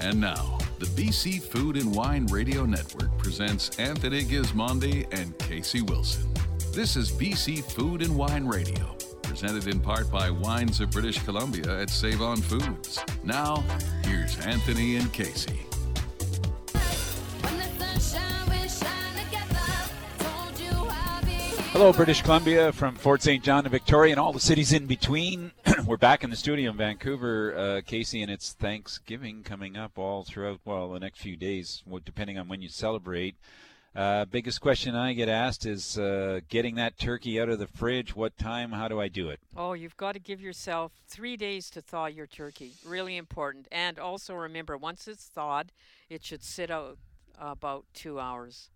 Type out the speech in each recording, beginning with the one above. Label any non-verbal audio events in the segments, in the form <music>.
And now, the BC Food and Wine Radio Network presents Anthony Gismondi and Casey Wilson. This is BC Food and Wine Radio, presented in part by Wines of British Columbia at Save On Foods. Now, here's Anthony and Casey. Hello, British Columbia, from Fort St. John to Victoria and all the cities in between. We're back in the studio in Vancouver, uh, Casey, and it's Thanksgiving coming up all throughout, well, the next few days, depending on when you celebrate. Uh, biggest question I get asked is uh, getting that turkey out of the fridge. What time? How do I do it? Oh, you've got to give yourself three days to thaw your turkey. Really important. And also remember, once it's thawed, it should sit out about two hours.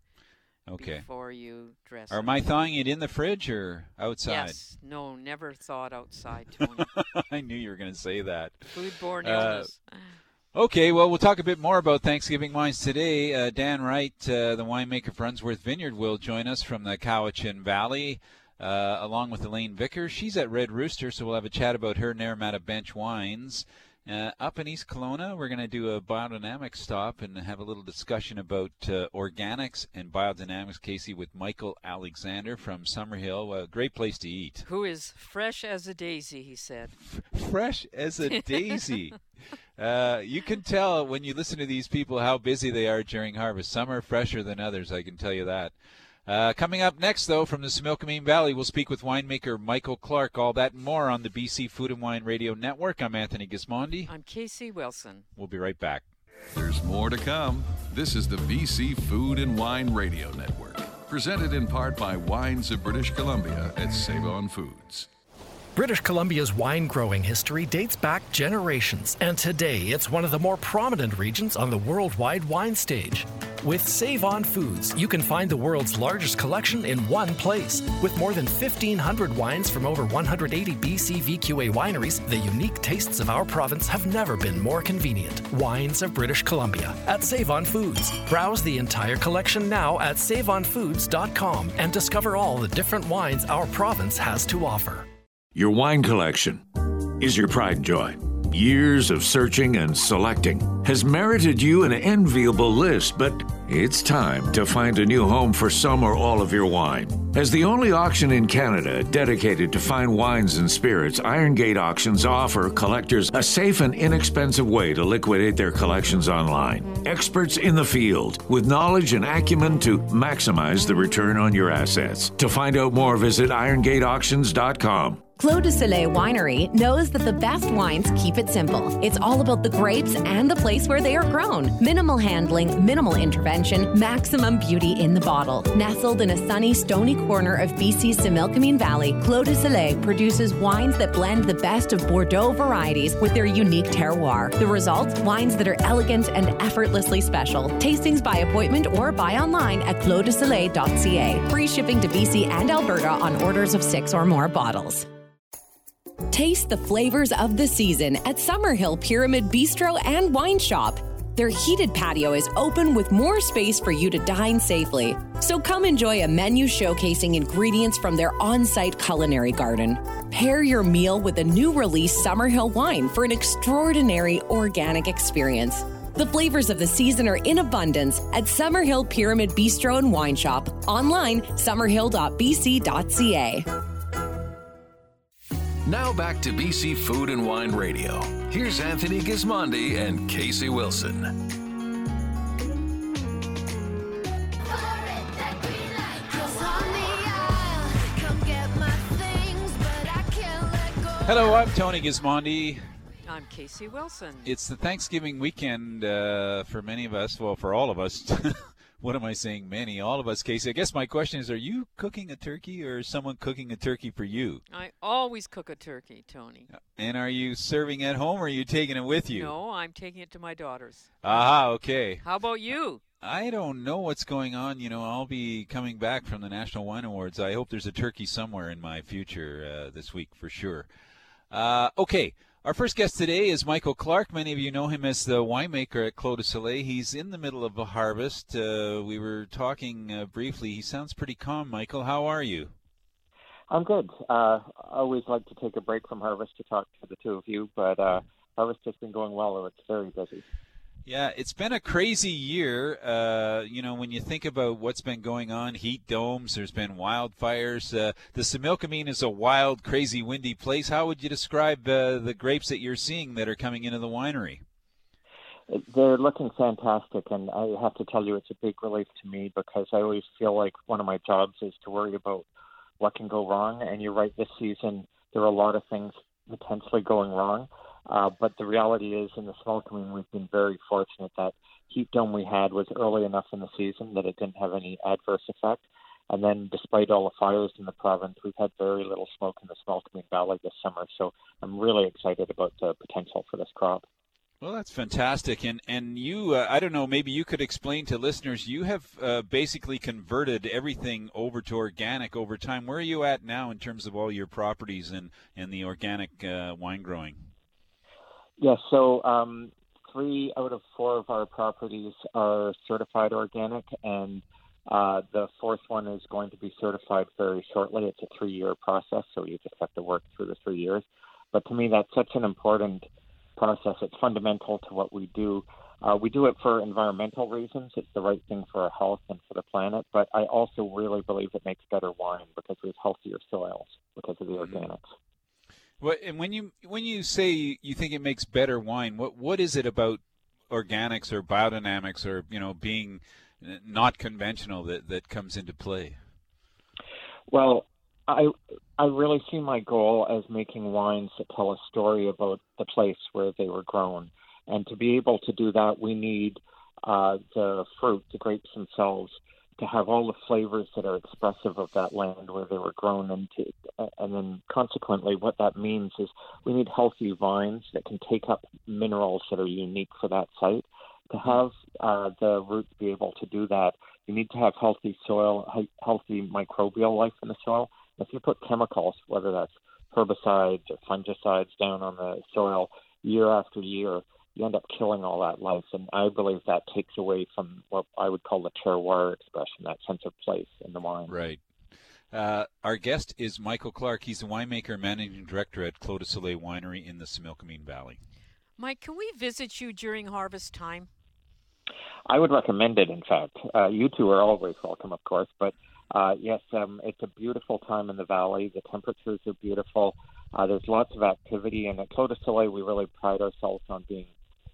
Okay. Before you dress. Are I thawing it in the fridge or outside? Yes. No, never thawed outside, <laughs> Tony. I knew you were going to say that. Foodborne illness. Uh, Okay, well, we'll talk a bit more about Thanksgiving wines today. Uh, Dan Wright, uh, the winemaker for Unsworth Vineyard, will join us from the Cowichan Valley, uh, along with Elaine Vickers. She's at Red Rooster, so we'll have a chat about her Naramata Bench wines. Uh, up in East Kelowna, we're going to do a biodynamic stop and have a little discussion about uh, organics and biodynamics, Casey, with Michael Alexander from Summerhill. A great place to eat. Who is fresh as a daisy, he said. fresh as a <laughs> daisy. Uh, you can tell when you listen to these people how busy they are during harvest. Some are fresher than others, I can tell you that. Uh, coming up next, though, from the Similkameen Valley, we'll speak with winemaker Michael Clark. All that and more on the BC Food and Wine Radio Network. I'm Anthony Gismondi. I'm Casey Wilson. We'll be right back. There's more to come. This is the BC Food and Wine Radio Network, presented in part by Wines of British Columbia at Save On Foods. British Columbia's wine growing history dates back generations, and today it's one of the more prominent regions on the worldwide wine stage. With Save On Foods, you can find the world's largest collection in one place. With more than 1,500 wines from over 180 BC VQA wineries, the unique tastes of our province have never been more convenient. Wines of British Columbia at Save On Foods. Browse the entire collection now at saveonfoods.com and discover all the different wines our province has to offer. Your wine collection is your pride and joy. Years of searching and selecting has merited you an enviable list, but it's time to find a new home for some or all of your wine. As the only auction in Canada dedicated to fine wines and spirits, Iron Gate Auctions offer collectors a safe and inexpensive way to liquidate their collections online. Experts in the field with knowledge and acumen to maximize the return on your assets. To find out more, visit irongateauctions.com. Clos du Soleil Winery knows that the best wines keep it simple. It's all about the grapes and the place where they are grown. Minimal handling, minimal intervention, maximum beauty in the bottle. Nestled in a sunny, stony corner of BC's Similkameen Valley, Clos du Soleil produces wines that blend the best of Bordeaux varieties with their unique terroir. The result? Wines that are elegant and effortlessly special. Tastings by appointment or buy online at closdusoleil.ca. Free shipping to BC and Alberta on orders of six or more bottles. Taste the flavors of the season at Summerhill Pyramid Bistro and Wine Shop. Their heated patio is open with more space for you to dine safely. So come enjoy a menu showcasing ingredients from their on site culinary garden. Pair your meal with a new release Summerhill wine for an extraordinary organic experience. The flavors of the season are in abundance at Summerhill Pyramid Bistro and Wine Shop. Online, summerhill.bc.ca. Now back to BC Food and Wine Radio. Here's Anthony Gismondi and Casey Wilson. Hello, I'm Tony Gismondi. I'm Casey Wilson. It's the Thanksgiving weekend uh, for many of us. Well, for all of us. <laughs> what am I saying? Many, all of us, Casey. I guess my question is: Are you cooking a turkey, or is someone cooking a turkey for you? I always cook a turkey, Tony. And are you serving at home, or are you taking it with you? No, I'm taking it to my daughters. Ah, okay. How about you? I don't know what's going on. You know, I'll be coming back from the National Wine Awards. I hope there's a turkey somewhere in my future uh, this week for sure. Uh, okay. Our first guest today is Michael Clark. Many of you know him as the winemaker at Clos du Soleil. He's in the middle of a harvest. Uh, we were talking uh, briefly. He sounds pretty calm. Michael, how are you? I'm good. Uh, I always like to take a break from harvest to talk to the two of you, but uh, harvest has been going well, or it's very busy. Yeah, it's been a crazy year. Uh, you know, when you think about what's been going on, heat domes, there's been wildfires. Uh, the Similkameen is a wild, crazy, windy place. How would you describe uh, the grapes that you're seeing that are coming into the winery? They're looking fantastic, and I have to tell you, it's a big relief to me because I always feel like one of my jobs is to worry about what can go wrong. And you're right, this season there are a lot of things potentially going wrong. Uh, but the reality is, in the Similkameen, we've been very fortunate that heat dome we had was early enough in the season that it didn't have any adverse effect. And then, despite all the fires in the province, we've had very little smoke in the Similkameen Valley this summer. So I'm really excited about the potential for this crop. Well, that's fantastic. And and you, uh, I don't know, maybe you could explain to listeners. You have uh, basically converted everything over to organic over time. Where are you at now in terms of all your properties and and the organic uh, wine growing? Yes. So um, three out of four of our properties are certified organic, and uh, the fourth one is going to be certified very shortly. It's a three-year process, so you just have to work through the three years. But to me, that's such an important process. It's fundamental to what we do. Uh, we do it for environmental reasons. It's the right thing for our health and for the planet. But I also really believe it makes better wine because we have healthier soils because of the mm-hmm. organics. Well, and when you when you say you think it makes better wine, what what is it about organics or biodynamics or you know being not conventional that that comes into play? Well, I I really see my goal as making wines that tell a story about the place where they were grown, and to be able to do that, we need uh, the fruit, the grapes themselves, to have all the flavors that are expressive of that land where they were grown, and and then consequently, what that means is we need healthy vines that can take up minerals that are unique for that site. To have uh, the roots be able to do that, you need to have healthy soil, healthy microbial life in the soil if you put chemicals, whether that's herbicides or fungicides, down on the soil year after year, you end up killing all that life. And I believe that takes away from what I would call the terroir expression, that sense of place in the wine. Right. Uh, our guest is Michael Clark. He's the winemaker managing director at Clos du Soleil Winery in the Similkameen Valley. Mike, can we visit you during harvest time? I would recommend it, in fact. Uh, you two are always welcome, of course, but uh, yes, um, it's a beautiful time in the valley. The temperatures are beautiful. Uh, there's lots of activity, and at Clos du Soleil, we really pride ourselves on being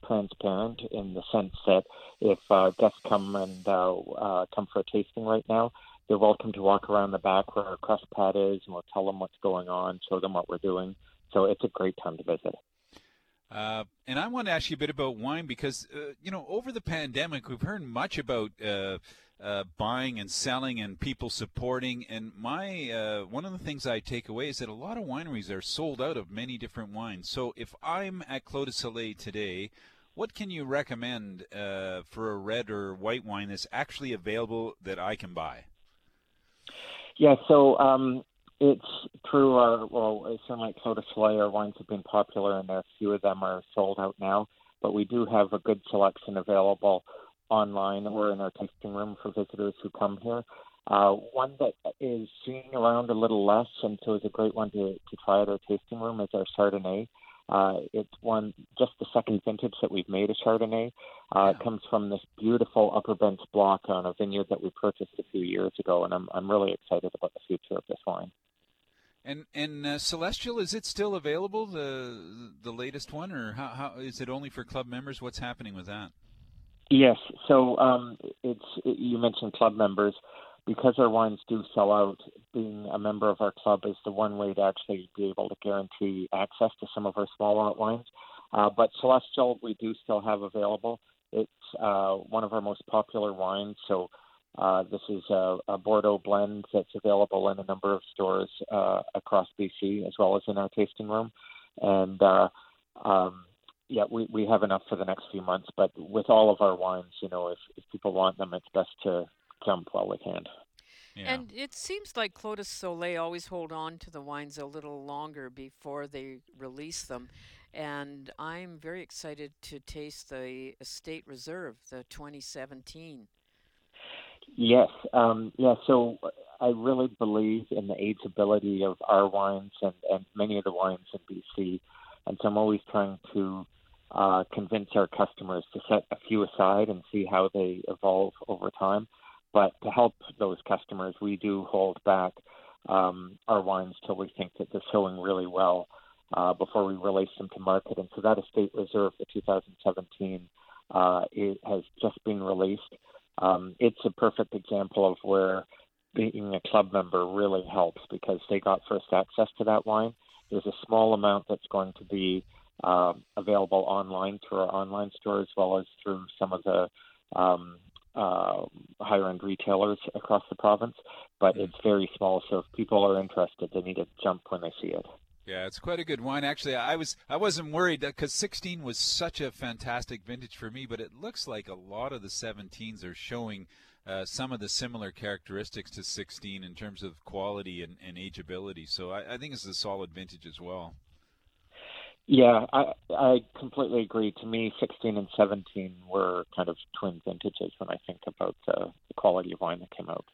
transparent in the sense that if uh, guests come and uh, uh, come for a tasting right now, they're welcome to walk around the back where our crush pad is, and we'll tell them what's going on, show them what we're doing. So it's a great time to visit. Uh, and I want to ask you a bit about wine because, uh, you know, over the pandemic, we've heard much about uh, uh, buying and selling and people supporting. And my uh, one of the things I take away is that a lot of wineries are sold out of many different wines. So if I'm at Clos du Soleil today, what can you recommend uh, for a red or white wine that's actually available that I can buy? Yeah, so um, it's true. Our, well, Clos du Soleil, our wines have been popular, and a few of them are sold out now. But we do have a good selection available online or in our tasting room for visitors who come here. Uh, one that is seen around a little less, and so is a great one to, to try at our tasting room, is our Chardonnay. Uh, it's one just the second vintage that we've made a Chardonnay. Uh, It comes from this beautiful Upper Bench block on a vineyard that we purchased a few years ago, and I'm I'm really excited about the future of this wine. And and uh, Celestial is it still available the the latest one, or how, how is it only for club members? What's happening with that? Yes. So um, it's you mentioned club members because our wines do sell out. Being a member of our club is the one way to actually be able to guarantee access to some of our small lot wines. Uh, but Celestial, we do still have available. It's uh, one of our most popular wines. So uh, this is a, a, Bordeaux blend that's available in a number of stores uh, across BC, as well as in our tasting room. And uh, um, yeah, we, we have enough for the next few months. But with all of our wines, you know, if, if people want them, it's best to jump while they can. Yeah. And it seems like Clos du Soleil always hold on to the wines a little longer before they release them. And I'm very excited to taste the Estate Reserve, the 2017. Yes, um, yeah. So I really believe in the ageability of our wines and, and many of the wines in BC, and so I'm always trying to uh, convince our customers to set a few aside and see how they evolve over time. But to help those customers, we do hold back um, our wines till we think that they're showing really well uh, before we release them to market. And so that estate reserve for 2017 uh, it has just been released. Um, it's a perfect example of where being a club member really helps because they got first access to that wine. There's a small amount that's going to be uh, available online through our online store as well as through some of the um, uh, higher end retailers across the province. But it's very small, so if people are interested, they need to jump when they see it. Yeah, it's quite a good wine. Actually, I was I wasn't worried because 16 was such a fantastic vintage for me, but it looks like a lot of the 17s are showing uh, some of the similar characteristics to 16 in terms of quality and, and ageability. So I, I think it's a solid vintage as well. Yeah, I I completely agree. To me, 16 and 17 were kind of twin vintages when I think about uh, the quality of wine that came out.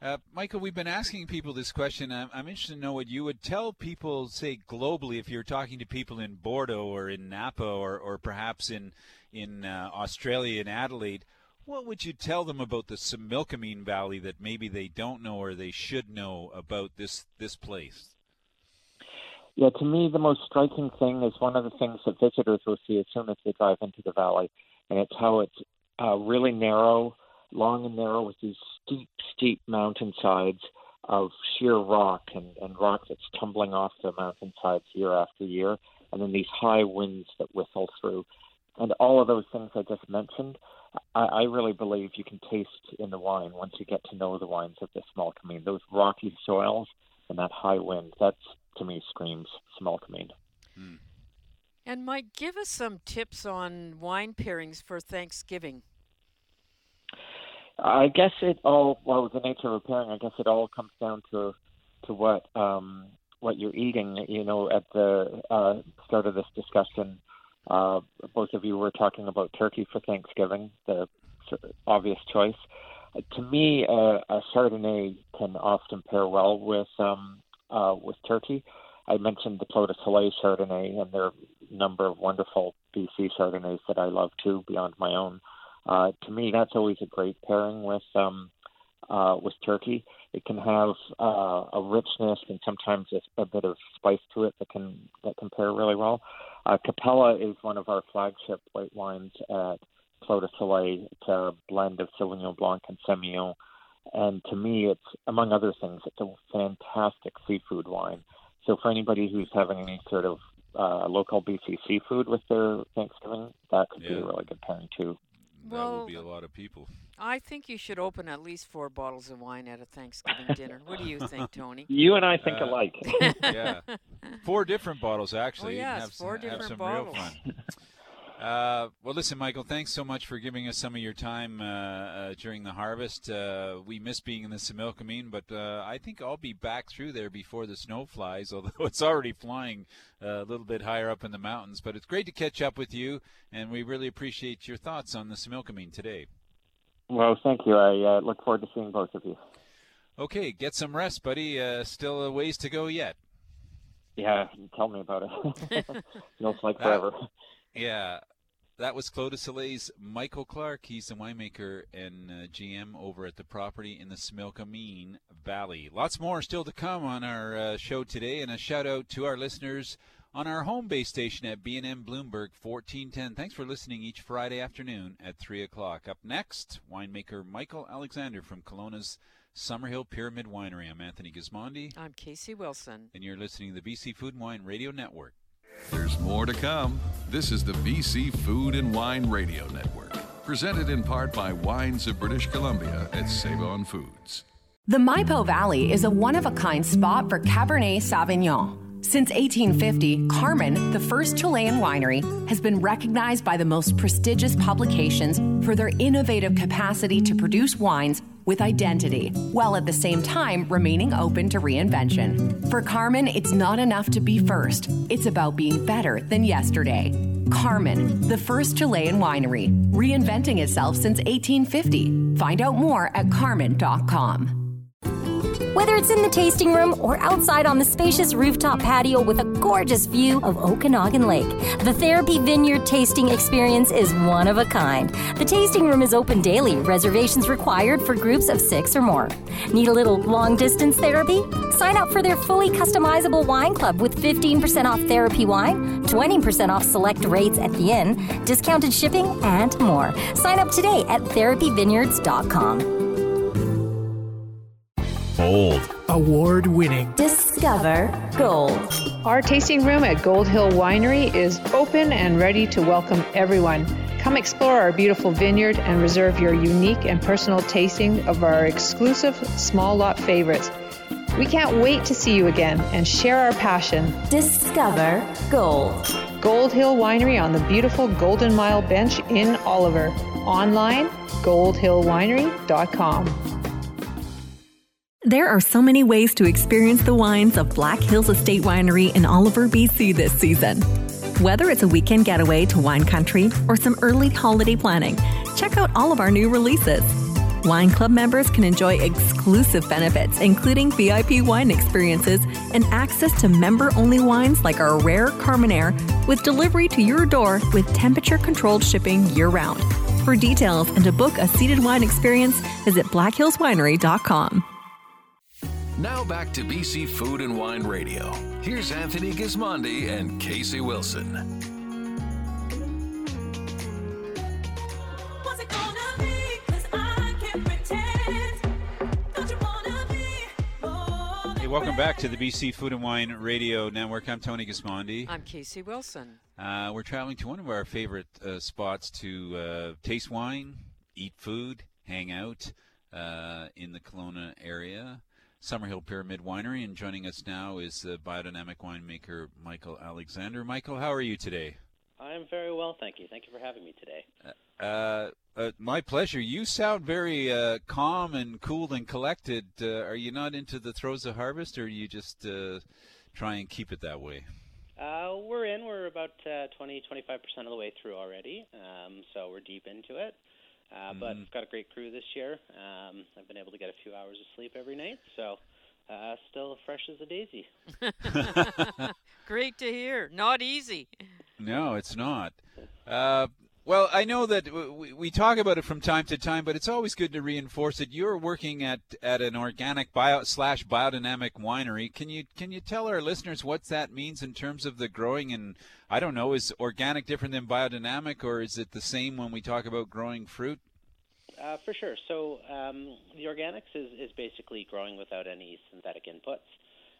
Uh, Michael, we've been asking people this question. I'm, I'm, interested to know what you would tell people, say globally, if you're talking to people in Bordeaux or in Napa or, or perhaps in in uh, Australia in Adelaide. What would you tell them about the Similkameen Valley that maybe they don't know or they should know about this this place? Yeah, to me, the most striking thing is one of the things that visitors will see as soon as they drive into the valley, and it's how it's uh, really narrow, long and narrow, with these steep, steep mountainsides of sheer rock and, and rock that's tumbling off the mountainsides year after year, and then these high winds that whistle through. And all of those things I just mentioned, I, I really believe you can taste in the wine once you get to know the wines of the Similkameen. Those rocky soils and that high wind. That to me screams Similkameen. Mm. And Mike, give us some tips on wine pairings for Thanksgiving. I guess it all well the nature of a pairing. I guess it all comes down to to what um, what you're eating. You know, at the uh, start of this discussion, uh, both of you were talking about turkey for Thanksgiving, the obvious choice. To me, uh, a Chardonnay can often pair well with um, uh, with turkey. I mentioned the Clos du Soleil Chardonnay, and there are a number of wonderful BC Chardonnays that I love too, beyond my own. Uh, to me, that's always a great pairing with um, uh, with turkey. It can have uh, a richness and sometimes a, a bit of spice to it that can that can pair really well. Uh, Capella is one of our flagship white wines at Clos du Soleil. It's a blend of Sauvignon Blanc and Semillon. And to me, it's among other things, it's a fantastic seafood wine. So for anybody who's having any sort of uh, local BC seafood with their Thanksgiving, that could yeah. be a really good pairing too. That well, will be a lot of people. I think you should open at least four bottles of wine at a Thanksgiving <laughs> dinner. What do you think, Tony? You and I think uh, alike. <laughs> yeah, four different bottles actually. Oh, yes, have four some, different have some bottles. <laughs> Uh, well, listen, Michael, thanks so much for giving us some of your time uh, uh, during the harvest. Uh, we miss being in the Similkameen, but uh, I think I'll be back through there before the snow flies, <laughs> although it's already flying uh, a little bit higher up in the mountains. But it's great to catch up with you, and we really appreciate your thoughts on the Similkameen today. Well, thank you. I look forward to seeing both of you. Okay, get some rest, buddy. still a ways to go yet. Yeah, tell me about it. <laughs> <laughs> Feels like forever. Yeah, that was Clos du Soleil's Michael Clark. He's the winemaker and uh, GM over at the property in the Similkameen Valley. Lots more still to come on our uh, show today, and a shout out to our listeners on our home base station at BNN Bloomberg 1410. Thanks for listening each Friday afternoon at 3 o'clock. Up next, winemaker Michael Alexander from Kelowna's Summerhill Pyramid Winery. I'm Anthony Gismondi. I'm Casey Wilson. And you're listening to the BC Food and Wine Radio Network. There's more to come. This is the BC Food and Wine Radio Network, presented in part by Wines of British Columbia at Save On Foods. The Maipo Valley is a one of a kind spot for Cabernet Sauvignon. Since 1850, Carmen, the first Chilean winery, has been recognized by the most prestigious publications for their innovative capacity to produce wines with identity, while at the same time remaining open to reinvention. For Carmen, it's not enough to be first, it's about being better than yesterday. Carmen, the first Chilean winery, reinventing itself since 1850. Find out more at carmen.com. Whether it's in the tasting room or outside on the spacious rooftop patio with a gorgeous view of Okanagan Lake, the Therapy Vineyard tasting experience is one of a kind. The tasting room is open daily, reservations required for groups of six or more. Need a little long distance therapy? Sign up for their fully customizable wine club with 15% off therapy wine, 20% off select rates at the inn, discounted shipping, and more. Sign up today at therapyvineyards.com. Bold. Award winning. Discover Gold. Our tasting room at Gold Hill Winery is open and ready to welcome everyone. Come explore our beautiful vineyard and reserve your unique and personal tasting of our exclusive small lot favorites. We can't wait to see you again and share our passion. Discover Gold. Gold Hill Winery on the beautiful Golden Mile Bench in Oliver. Online, goldhillwinery.com. There are so many ways to experience the wines of Black Hills Estate Winery in Oliver, BC this season. Whether it's a weekend getaway to wine country or some early holiday planning, check out all of our new releases. Wine Club members can enjoy exclusive benefits, including VIP wine experiences and access to member only wines like our rare Carmenere with delivery to your door with temperature controlled shipping year round. For details and to book a seated wine experience, visit blackhillswinery.com. Now back to BC Food and Wine Radio. Here's Anthony Gismondi and Casey Wilson. Hey, welcome back to the BC Food and Wine Radio Network. I'm Tony Gismondi. I'm Casey Wilson. Uh, we're traveling to one of our favorite uh, spots to uh, taste wine, eat food, hang out uh, in the Kelowna area. Summerhill Pyramid Winery, and joining us now is the biodynamic winemaker Michael Alexander. Michael, how are you today? I'm very well, thank you. Thank you for having me today. Uh, uh, my pleasure. You sound very uh, calm and cool and collected. Uh, are you not into the throes of harvest, or you just uh, try and keep it that way? Uh, we're in. We're about 20, 25% of the way through already, um, so we're deep into it. Uh, mm-hmm. But I've got a great crew this year. Um, I've been able to get a few hours of sleep every night, so uh, still fresh as a daisy. <laughs> great to hear. Not easy. No, it's not. Uh, well, I know that we, we talk about it from time to time, but it's always good to reinforce it. You're working at, at an organic bio slash biodynamic winery. Can you can you tell our listeners what that means in terms of the growing and I don't know, is organic different than biodynamic, or is it the same when we talk about growing fruit? Uh, for sure. So um, the organics is, is basically growing without any synthetic inputs.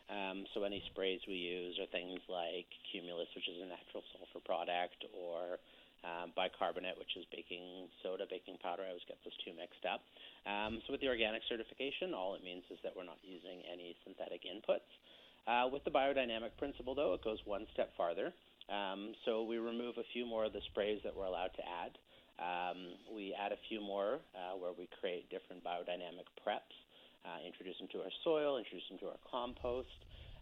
Um, so any sprays we use are things like Kumulus, which is a natural sulfur product, or um, bicarbonate, which is baking soda, baking powder. I always get those two mixed up. Um, so with the organic certification, all it means is that we're not using any synthetic inputs. Uh, with the biodynamic principle, though, it goes one step farther. Um, so we remove a few more of the sprays that we're allowed to add. Um, we add a few more uh, where we create different biodynamic preps, uh, introduce them to our soil, introduce them to our compost,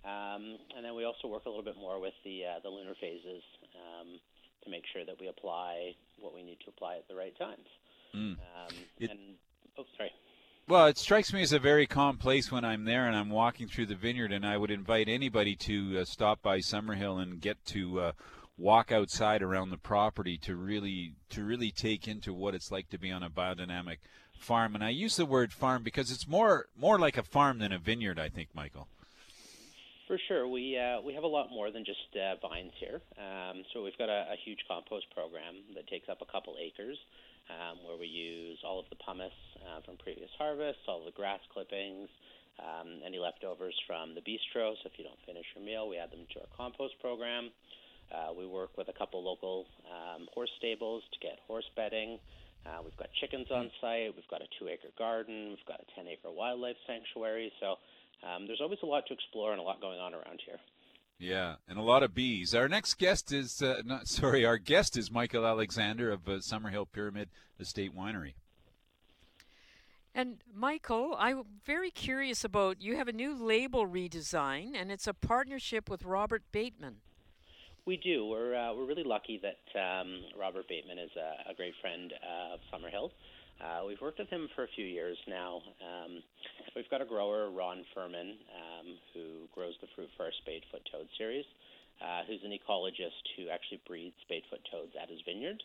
um, and then we also work a little bit more with the uh, the lunar phases um, to make sure that we apply what we need to apply at the right times. Mm. It, and oh, sorry. Well, it strikes me as a very calm place when I'm there and I'm walking through the vineyard, and I would invite anybody to uh, stop by Summerhill and get to uh, walk outside around the property to really to really take into what it's like to be on a biodynamic farm. And I use the word farm because it's more more like a farm than a vineyard, I think, Michael. For sure, we uh, we have a lot more than just uh, vines here. Um, so we've got a, a huge compost program that takes up a couple acres um, where we use all of the pomace uh, from previous harvests, all of the grass clippings, um, any leftovers from the bistro. So if you don't finish your meal, we add them to our compost program. Uh, we work with a couple local um, horse stables to get horse bedding. Uh, we've got chickens on site. We've got a two acre garden. We've got a 10 acre wildlife sanctuary. So um, there's always a lot to explore and a lot going on around here. Yeah, and a lot of bees. Our next guest is uh, not <laughs> sorry. Our guest is Michael Alexander of uh, Summerhill Pyramid Estate Winery. And Michael, I'm very curious about you have a new label redesign, and it's a partnership with Robert Bateman. We do. We're uh, we're really lucky that um, Robert Bateman is a, a great friend of Summerhill. Uh, we've worked with him for a few years now. Um, we've got a grower, Ron Furman, um, who grows the fruit for our Spadefoot Toad series, uh, who's an ecologist who actually breeds Spadefoot toads at his vineyard.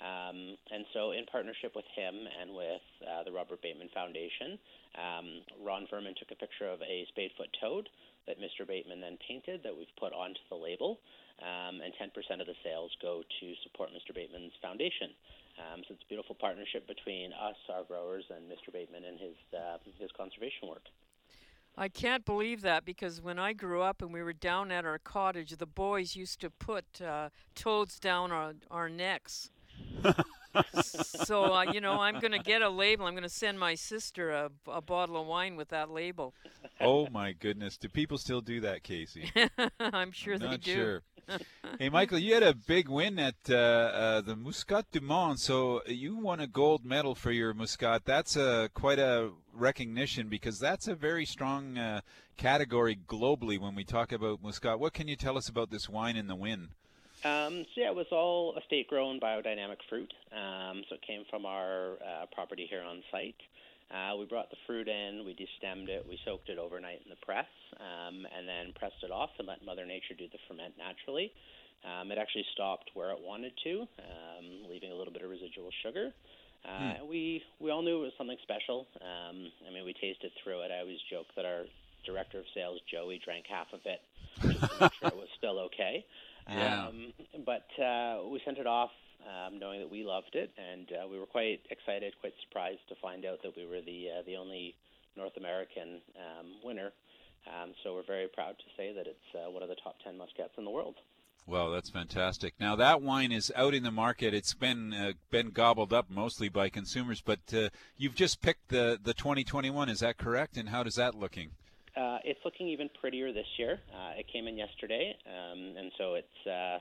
Um, and so, in partnership with him and with uh, the Robert Bateman Foundation, um, Ron Furman took a picture of a Spadefoot toad that Mr. Bateman then painted that we've put onto the label. Um, and 10% of the sales go to support Mr. Bateman's foundation. Um, so it's a beautiful partnership between us, our growers, and Mr. Bateman and his uh, his conservation work. I can't believe that because when I grew up and we were down at our cottage, the boys used to put uh, toads down our, our necks. so uh, you know, I'm going to get a label. I'm going to send my sister a, a bottle of wine with that label. Oh my goodness! Do people still do that, Casey? <laughs> I'm sure I'm they not do. Sure. Hey, Michael, you had a big win at uh, uh, the Muscat du Monde. So you won a gold medal for your Muscat. That's a quite a recognition because that's a very strong uh, category globally when we talk about Muscat. What can you tell us about this wine in the win? Um, so yeah, it was all estate grown biodynamic fruit. Um, so it came from our uh, property here on site. Uh, we brought the fruit in, we destemmed it, we soaked it overnight in the press, um, and then pressed it off and let Mother Nature do the ferment naturally. Um, it actually stopped where it wanted to, um, leaving a little bit of residual sugar. Uh, Hmm. we we all knew it was something special. Um, I mean, we tasted through it. I always joke that our director of sales, Joey, drank half of it just to make sure it was still okay. <laughs> Yeah. Um, but uh, we sent it off um, knowing that we loved it, and uh, we were quite excited, quite surprised to find out that we were the uh, the only North American um, winner. Um, so we're very proud to say that it's uh, one of the top 10 muscats in the world. Well, that's fantastic. Now that wine is out in the market. It's been uh, been gobbled up mostly by consumers, but uh, you've just picked the the 2021. Is that correct? And how does that looking? Uh, it's looking even prettier this year. Uh, it came in yesterday, um, and so it's uh,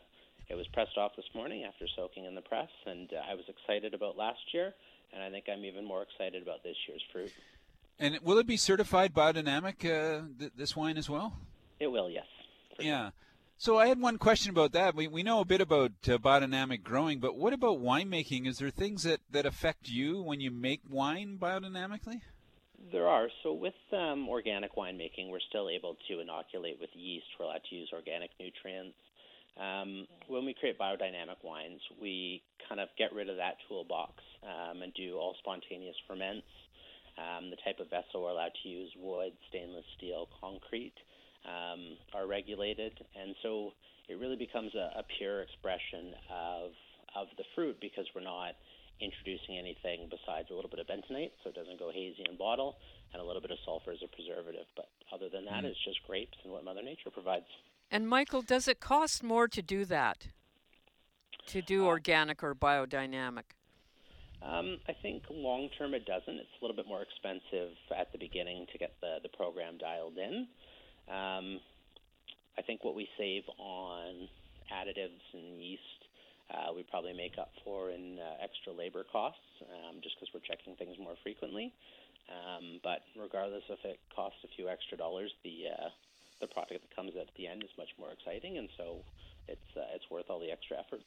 it was pressed off this morning after soaking in the press. And uh, I was excited about last year, and I think I'm even more excited about this year's fruit. And will it be certified biodynamic? Uh, th- this wine as well? It will, yes. Yeah. So I had one question about that. We we know a bit about uh, biodynamic growing, but what about winemaking? Is there things that that affect you when you make wine biodynamically? There are. So with um, organic winemaking, we're still able to inoculate with yeast. We're allowed to use organic nutrients. Um, when we create biodynamic wines, we kind of get rid of that toolbox um, and do all spontaneous ferments. Um, the type of vessel we're allowed to use, wood, stainless steel, concrete, um, are regulated, and so it really becomes a, a pure expression of of the fruit because we're not introducing anything besides a little bit of bentonite, so it doesn't go hazy in bottle, and a little bit of sulfur as a preservative. But other than that, Mm. it's just grapes and what Mother Nature provides. And Michael, does it cost more to do that? To do organic or biodynamic? Um, I think long term it doesn't. It's a little bit more expensive at the beginning to get the, the program dialed in. Um, I think what we save on additives and yeast, uh, we probably make up for in uh, extra labor costs, um, just because we're checking things more frequently. Um, but regardless if it costs a few extra dollars, the uh, the product that comes at the end is much more exciting, and so it's uh, it's worth all the extra effort.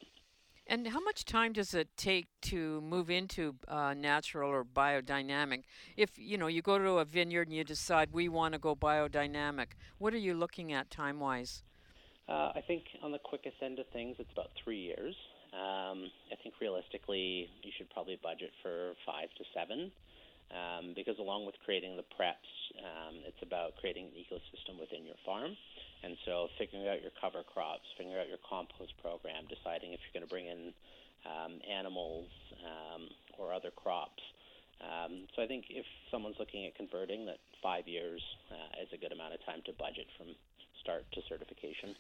And how much time does it take to move into uh, natural or biodynamic? If you know you go to a vineyard and you decide we want to go biodynamic, what are you looking at time wise? Uh, I think on the quickest end of things, it's about three years. Um, I think realistically, you should probably budget for five to seven, um, because along with creating the preps, um, it's about creating an ecosystem within your farm. And so, figuring out your cover crops, figuring out your compost program, deciding if you're going to bring in um, animals um, or other crops. Um, so, I think if someone's looking at converting, that five years uh, is a good amount of time to budget from start to certification.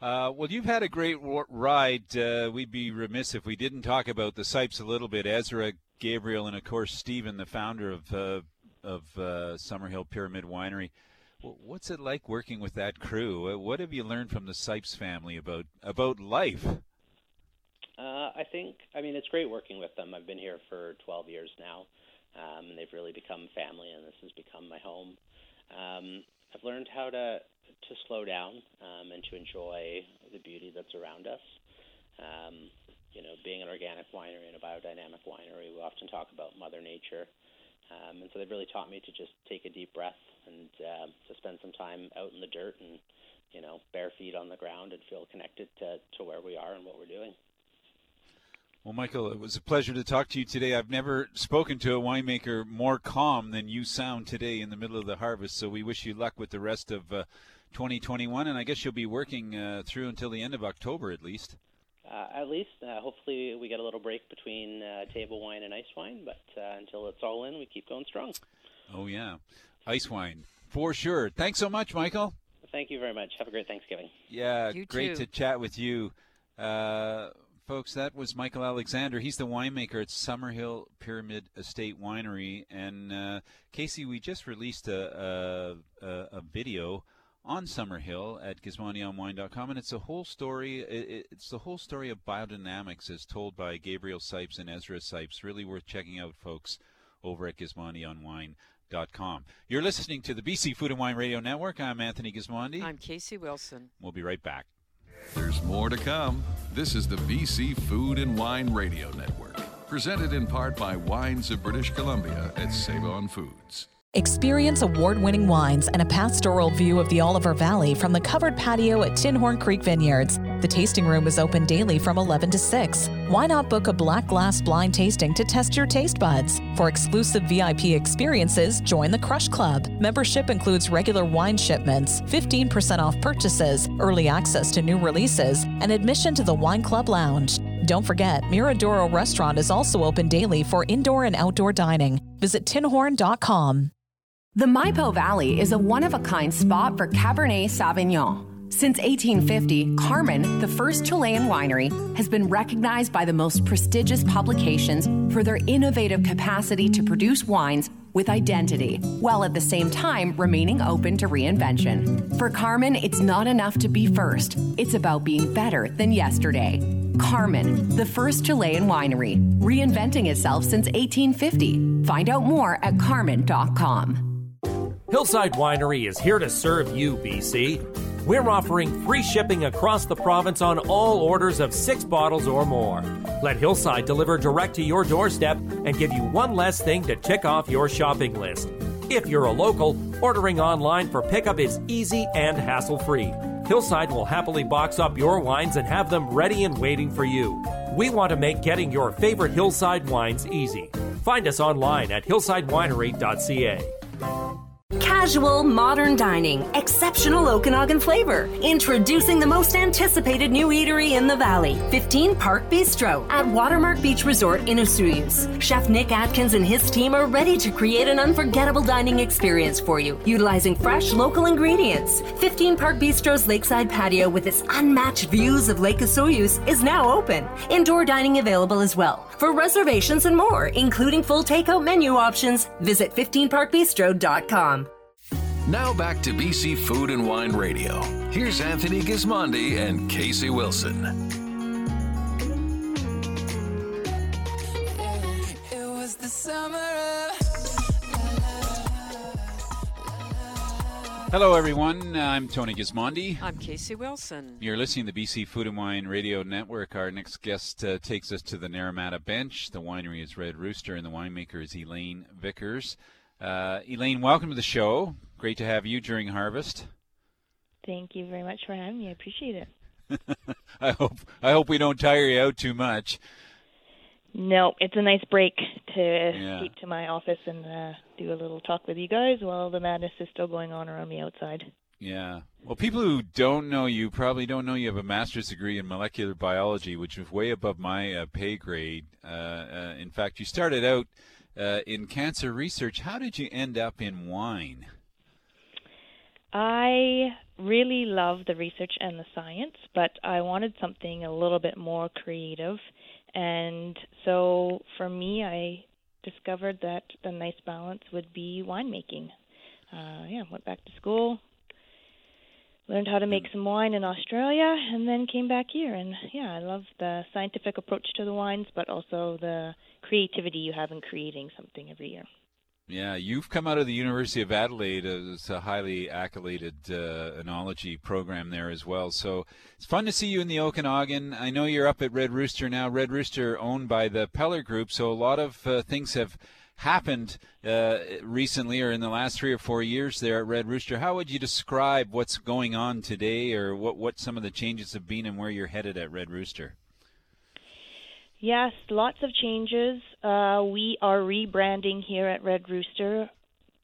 Uh, well, you've had a great ride. Uh, we'd be remiss if we didn't talk about the Cipes a little bit. Ezra, Gabriel, and of course Stephen, the founder of uh, of uh, Summerhill Pyramid Winery. W- What's it like working with that crew? What have you learned from the Cipes family about about life? Uh, I think, I mean, it's great working with them. I've been here for 12 years now, um, and they've really become family, and this has become my home. Um, I've learned how to to slow down um, and to enjoy the beauty that's around us. Um, you know, being an organic winery and a biodynamic winery, we often talk about Mother Nature. Um, and so they've really taught me to just take a deep breath and uh, to spend some time out in the dirt and you know bare feet on the ground and feel connected to to where we are and what we're doing. Well, Michael, it was a pleasure to talk to you today. I've never spoken to a winemaker more calm than you sound today in the middle of the harvest. So we wish you luck with the rest of uh, 2021, and I guess you'll be working uh, through until the end of October at least. Uh, at least, uh, hopefully, we get a little break between uh, table wine and ice wine, but uh, until it's all in, we keep going strong. Oh, yeah. Ice wine, for sure. Thanks so much, Michael. Thank you very much. Have a great Thanksgiving. Yeah, You great too. to chat with you. Folks, that was Michael Alexander. He's the winemaker at Summerhill Pyramid Estate Winery. And uh, Casey, we just released a, a, a, a video on Summerhill at gismondionwine.com, and it's a whole story. It, it's the whole story of biodynamics as told by Gabriel Cipes and Ezra Cipes. Really worth checking out, folks, over at gismondionwine.com. You're listening to the BC Food and Wine Radio Network. I'm Anthony Gismondi. I'm Casey Wilson. We'll be right back. There's more to come. This is the BC Food and Wine Radio Network, presented in part by Wines of British Columbia at Save On Foods. Experience award winning wines and a pastoral view of the Oliver Valley from the covered patio at Tinhorn Creek Vineyards. The tasting room is open daily from 11 to 6. Why not book a black glass blind tasting to test your taste buds? For exclusive VIP experiences, join the Crush Club. Membership includes regular wine shipments, 15% off purchases, early access to new releases, and admission to the Wine Club Lounge. Don't forget, Miradoro Restaurant is also open daily for indoor and outdoor dining. Visit tinhorn.com. The Maipo Valley is a one of a kind spot for Cabernet Sauvignon. Since 1850, Carmen, the first Chilean winery, has been recognized by the most prestigious publications for their innovative capacity to produce wines with identity, while at the same time remaining open to reinvention. For Carmen, it's not enough to be first, it's about being better than yesterday. Carmen, the first Chilean winery, reinventing itself since 1850. Find out more at carmen.com. Hillside Winery is here to serve you, BC. We're offering free shipping across the province on all orders of six bottles or more. Let Hillside deliver direct to your doorstep and give you one less thing to tick off your shopping list. If you're a local, ordering online for pickup is easy and hassle free. Hillside will happily box up your wines and have them ready and waiting for you. We want to make getting your favorite Hillside wines easy. Find us online at hillsidewinery.ca. Casual, modern dining, exceptional Okanagan flavor. Introducing the most anticipated new eatery in the valley, 15 Park Bistro at Watermark Beach Resort in Osoyoos. Chef Nick Atkins and his team are ready to create an unforgettable dining experience for you, utilizing fresh local ingredients. 15 Park Bistro's lakeside patio with its unmatched views of Lake Osoyoos is now open. Indoor dining available as well. For reservations and more, including full takeout menu options, visit 15parkbistro.com. Now back to BC Food and Wine Radio. Here's Anthony Gismondi and Casey Wilson. It was the summer of Hello, everyone. I'm Tony Gismondi. I'm Casey Wilson. You're listening to the BC Food and Wine Radio Network. Our next guest uh, takes us to the Naramata Bench. The winery is Red Rooster, and the winemaker is Elaine Vickers. Uh, Elaine, welcome to the show. Great to have you during harvest. Thank you very much for having me. I appreciate it. <laughs> I hope I hope we don't tire you out too much. No, it's a nice break to Yeah. escape to my office and uh, do a little talk with you guys while the madness is still going on around me outside. Yeah. Well, people who don't know you probably don't know you have a master's degree in molecular biology, which is way above my uh, pay grade. Uh, uh, in fact, you started out uh, in cancer research. How did you end up in wine? I really love the research and the science, but I wanted something a little bit more creative. And so for me, I discovered that the nice balance would be winemaking. Uh, yeah, went back to school, learned how to make some wine in Australia, and then came back here. And yeah, I love the scientific approach to the wines, but also the creativity you have in creating something every year. Yeah, you've come out of the University of Adelaide as a highly accoladed uh, program there as well. So it's fun to see you in the Okanagan. I know you're up at Red Rooster now. Red Rooster owned by the Peller Group, so a lot of uh, things have happened uh, recently or in the last three or four years there at Red Rooster. How would you describe what's going on today, or what what some of the changes have been, and where you're headed at Red Rooster? Yes, lots of changes. Uh, we are rebranding here at Red Rooster.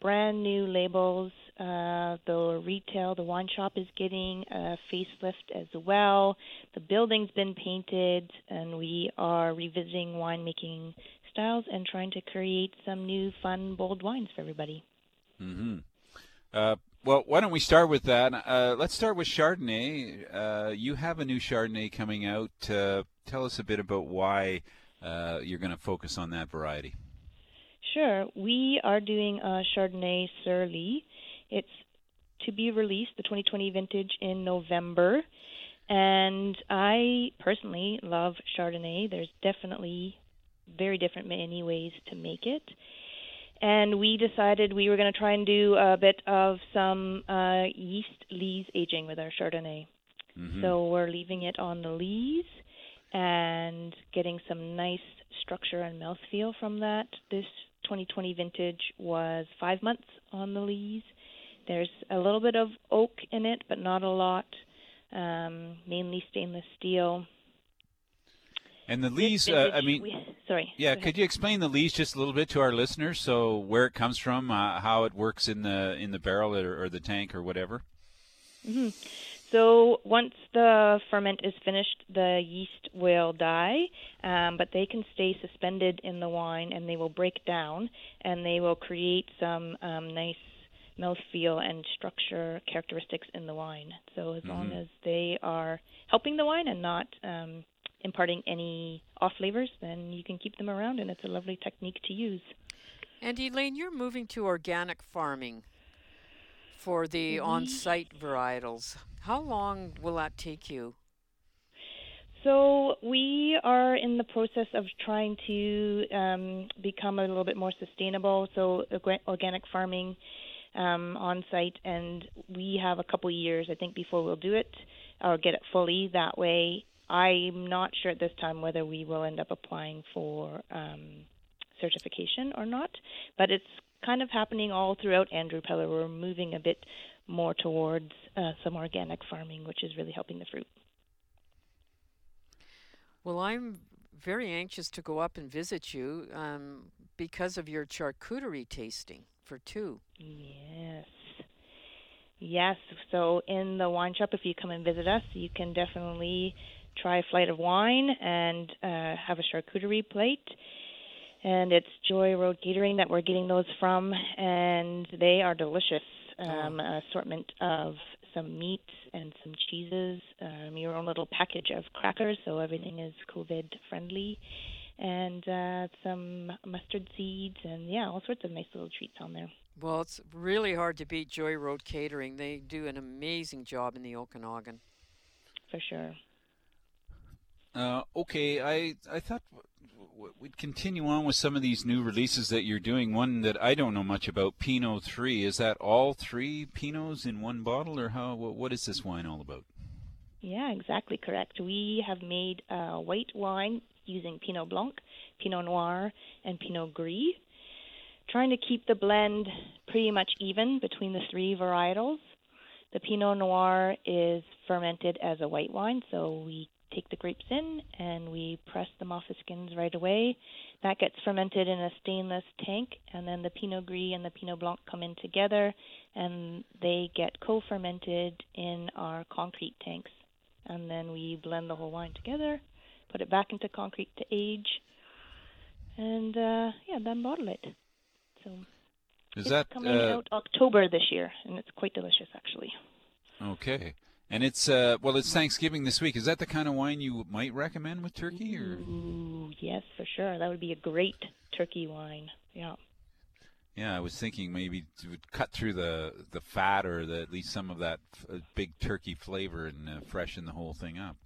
Brand new labels. Uh, the retail, the wine shop is getting a facelift as well. The building's been painted, and we are revisiting winemaking styles and trying to create some new, fun, bold wines for everybody. Mm-hmm. Uh, well, why don't we start with that? Uh, let's start with Chardonnay. Uh, you have a new Chardonnay coming out. Tell us a bit about why uh, you're going to focus on that variety. Sure. We are doing a Chardonnay Sur Lie. It's to be released, the 2020 vintage, in November. And I personally love Chardonnay. There's definitely very different many ways to make it. And we decided we were going to try and do a bit of some uh, yeast lees aging with our Chardonnay. Mm-hmm. So we're leaving it on the lees and getting some nice structure and mouthfeel from that. This 2020 vintage was five months on the lees. There's a little bit of oak in it, but not a lot. Um, mainly stainless steel. And the lees, uh, I mean, we, sorry. Yeah, could you explain the lees just a little bit to our listeners? So where it comes from, uh, how it works in the in the barrel or, or the tank or whatever. Mm-hmm. So once the ferment is finished, the yeast will die, um, but they can stay suspended in the wine and they will break down and they will create some um, nice mouthfeel and structure characteristics in the wine. So as mm-hmm. long as they are helping the wine and not um, imparting any off flavors, then you can keep them around, and it's a lovely technique to use. And Elaine, you're moving to organic farming for the mm-hmm. on site varietals. How long will that take you? So we are in the process of trying to um, become a little bit more sustainable. So organic farming um, on site, and we have a couple years, I think, before we'll do it or get it fully. That way, I'm not sure at this time whether we will end up applying for um, certification or not, but it's kind of happening all throughout Andrew Peller. We're moving a bit more towards uh, some organic farming, which is really helping the fruit. Well, I'm very anxious to go up and visit you um, because of your charcuterie tasting for two. Yes. Yes. So in the wine shop, if you come and visit us, you can definitely try a flight of wine and uh, have a charcuterie plate. And it's Joy Road Catering that we're getting those from, and they are delicious. Um, oh. Assortment of some meats and some cheeses, um, your own little package of crackers, so everything is COVID friendly, and uh, some mustard seeds, and yeah, all sorts of nice little treats on there. Well, it's really hard to beat Joy Road Catering. They do an amazing job in the Okanagan. For sure. Uh, okay, I I thought we'd continue on with some of these new releases that you're doing. One that I don't know much about, Pinot Three. Is that all three Pinots in one bottle, or how? What is this wine all about? Yeah, exactly correct. We have made uh, white wine using Pinot Blanc, Pinot Noir, and Pinot Gris, trying to keep the blend pretty much even between the three varietals. The Pinot Noir is fermented as a white wine, so we take the grapes in and we press them off the skins right away. That gets fermented in a stainless tank, and then the Pinot Gris and the Pinot Blanc come in together, and they get co-fermented in our concrete tanks. And then we blend the whole wine together, put it back into concrete to age, and uh, yeah, then bottle it. So is it's that coming uh, out October this year, and it's quite delicious actually. Okay. And it's uh well, it's Thanksgiving this week. Is that the kind of wine you might recommend with turkey, or? Ooh, yes, for sure. That would be a great turkey wine. Yeah. Yeah, I was thinking maybe to cut through the the fat or the, at least some of that f- uh, big turkey flavor and uh, freshen the whole thing up.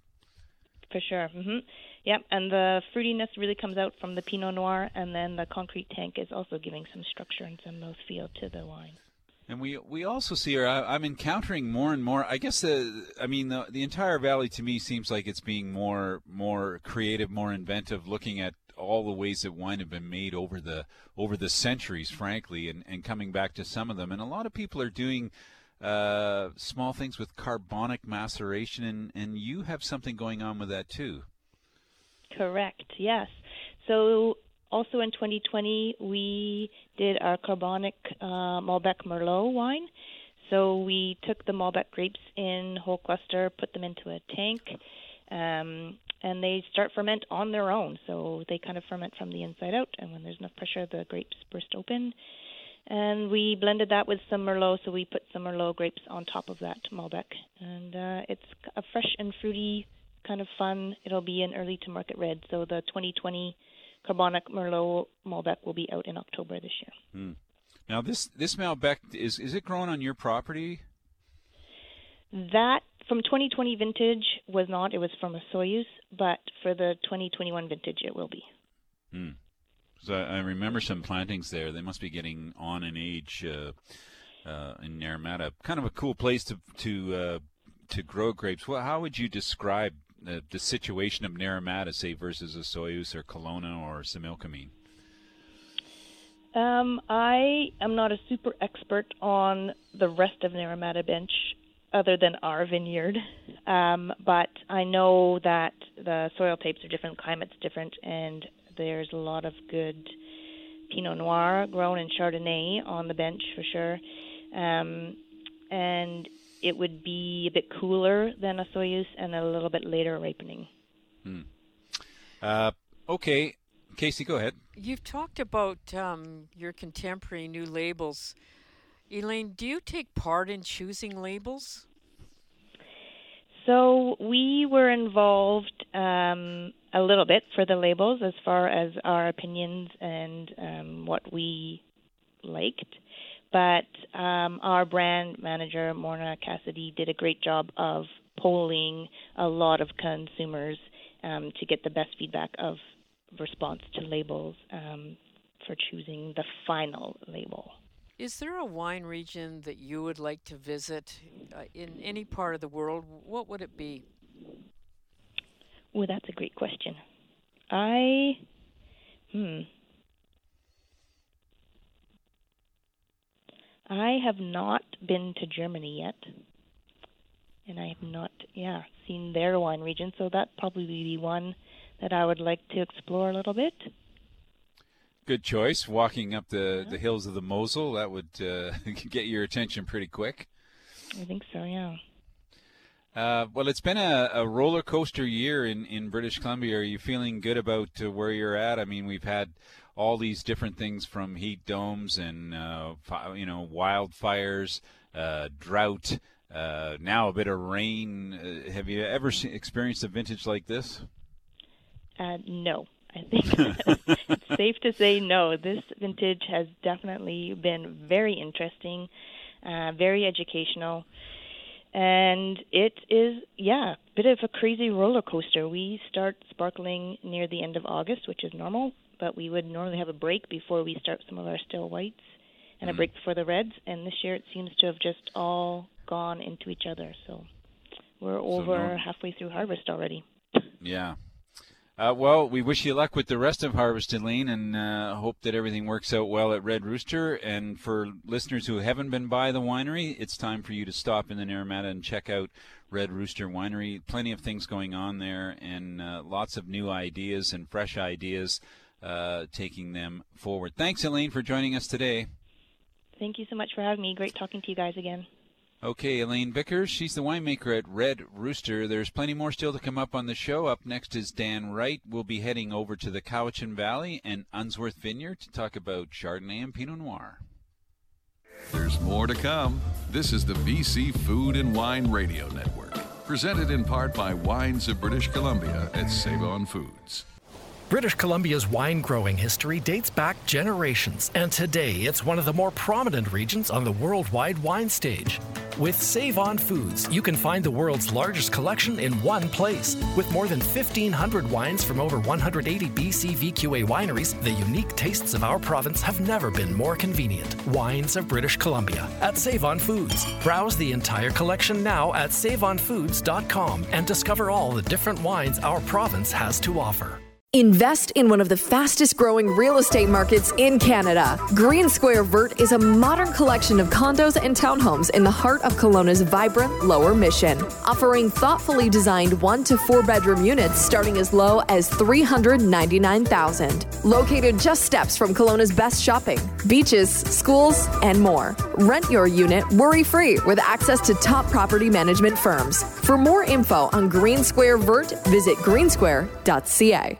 For sure. Mhm. Yep, and the fruitiness really comes out from the Pinot Noir, and then the concrete tank is also giving some structure and some mouthfeel to the wine. And we we also see her. I, am encountering more and more. I guess the I mean the the entire valley to me seems like it's being more more creative, more inventive, looking at all the ways that wine have been made over the over the centuries, frankly, and, and coming back to some of them. And a lot of people are doing uh, small things with carbonic maceration, and, and you have something going on with that too. Correct. Yes. So also in 2020, we did our carbonic uh, Malbec Merlot wine. So we took the Malbec grapes in whole cluster, put them into a tank, um, and they start ferment on their own. So they kind of ferment from the inside out, and when there's enough pressure, the grapes burst open. And we blended that with some Merlot, so we put some Merlot grapes on top of that Malbec, and uh, it's a fresh and fruity kind of fun. It'll be an early to market red, so the 2020 Carbonic Merlot Malbec will be out in October this year. Hmm. Now this this Malbec is is it grown on your property? That from 2020 vintage was not. It was from a Soyuz, but for the 2021 vintage, it will be. Hmm. So I, I remember some plantings there. They must be getting on in age uh, uh, in Naramata. Kind of a cool place to to uh, to grow grapes. Well, how would you describe the, the situation of Naramata, say, versus Osoyoos or Kelowna or Similkameen? Um, I am not a super expert on the rest of Naramata Bench other than our vineyard, um, but I know that the soil types are different, climate's different, and there's a lot of good Pinot Noir grown in Chardonnay on the bench for sure. Um, and it would be a bit cooler than Osoyoos and a little bit later ripening. Hmm. Uh, okay, Casey, go ahead. You've talked about um, your contemporary new labels. Elaine, do you take part in choosing labels? So we were involved um, a little bit for the labels as far as our opinions and um, what we liked. But um, our brand manager, Morna Cassidy, did a great job of polling a lot of consumers um, to get the best feedback of response to labels um, for choosing the final label. Is there a wine region that you would like to visit uh, in any part of the world? What would it be? Well, that's a great question. I, hmm. I have not been to Germany yet. And I have not, yeah, seen their wine region, so that probably be one that I would like to explore a little bit. Good choice. Walking up the, yeah. the hills of the Mosel, that would uh, <laughs> get your attention pretty quick. I think so, yeah. Uh, well, it's been a, a, roller coaster year in, in British Columbia. Are you feeling good about uh, where you're at? I mean, we've had all these different things from heat domes and uh, you know wildfires, uh, drought, uh, now a bit of rain. Uh, have you ever experienced a vintage like this? no. I think <laughs> it's safe to say no. This vintage has definitely been very interesting, very educational and it is yeah a bit of a crazy roller coaster we start sparkling near the end of august which is normal but we would normally have a break before we start some of our still whites and mm. a break before the reds and this year it seems to have just all gone into each other so we're over so no, halfway through harvest already yeah uh, well, we wish you luck with the rest of Harvest Elaine and uh, hope that everything works out well at Red Rooster. And for listeners who haven't been by the winery, it's time for you to stop in the Naramata and check out Red Rooster Winery. Plenty of things going on there and uh, lots of new ideas and fresh ideas uh, taking them forward. Thanks, Elaine, for joining us today. Thank you so much for having me. Great talking to you guys again. Okay, Elaine Vickers, she's the winemaker at Red Rooster. There's plenty more still to come up on the show. Up next is Dan Wright. We'll be heading over to the Cowichan Valley and Unsworth Vineyard to talk about Chardonnay and Pinot Noir. There's more to come. This is the BC Food and Wine Radio Network, presented in part by Wines of British Columbia at Save On Foods. British Columbia's wine growing history dates back generations, and today it's one of the more prominent regions on the worldwide wine stage. With Save On Foods, you can find the world's largest collection in one place. With more than 1,500 wines from over 180 BC VQA wineries, the unique tastes of our province have never been more convenient. Wines of British Columbia at Save On Foods. Browse the entire collection now at saveonfoods.com and discover all the different wines our province has to offer. Invest in one of the fastest growing real estate markets in Canada. Green Square Vert is a modern collection of condos and townhomes in the heart of Kelowna's vibrant Lower Mission, offering thoughtfully designed one to four bedroom units starting as low as 399,000. Located just steps from Kelowna's best shopping, beaches, schools, and more. Rent your unit worry free with access to top property management firms. For more info on Green Square Vert, visit greensquare.ca.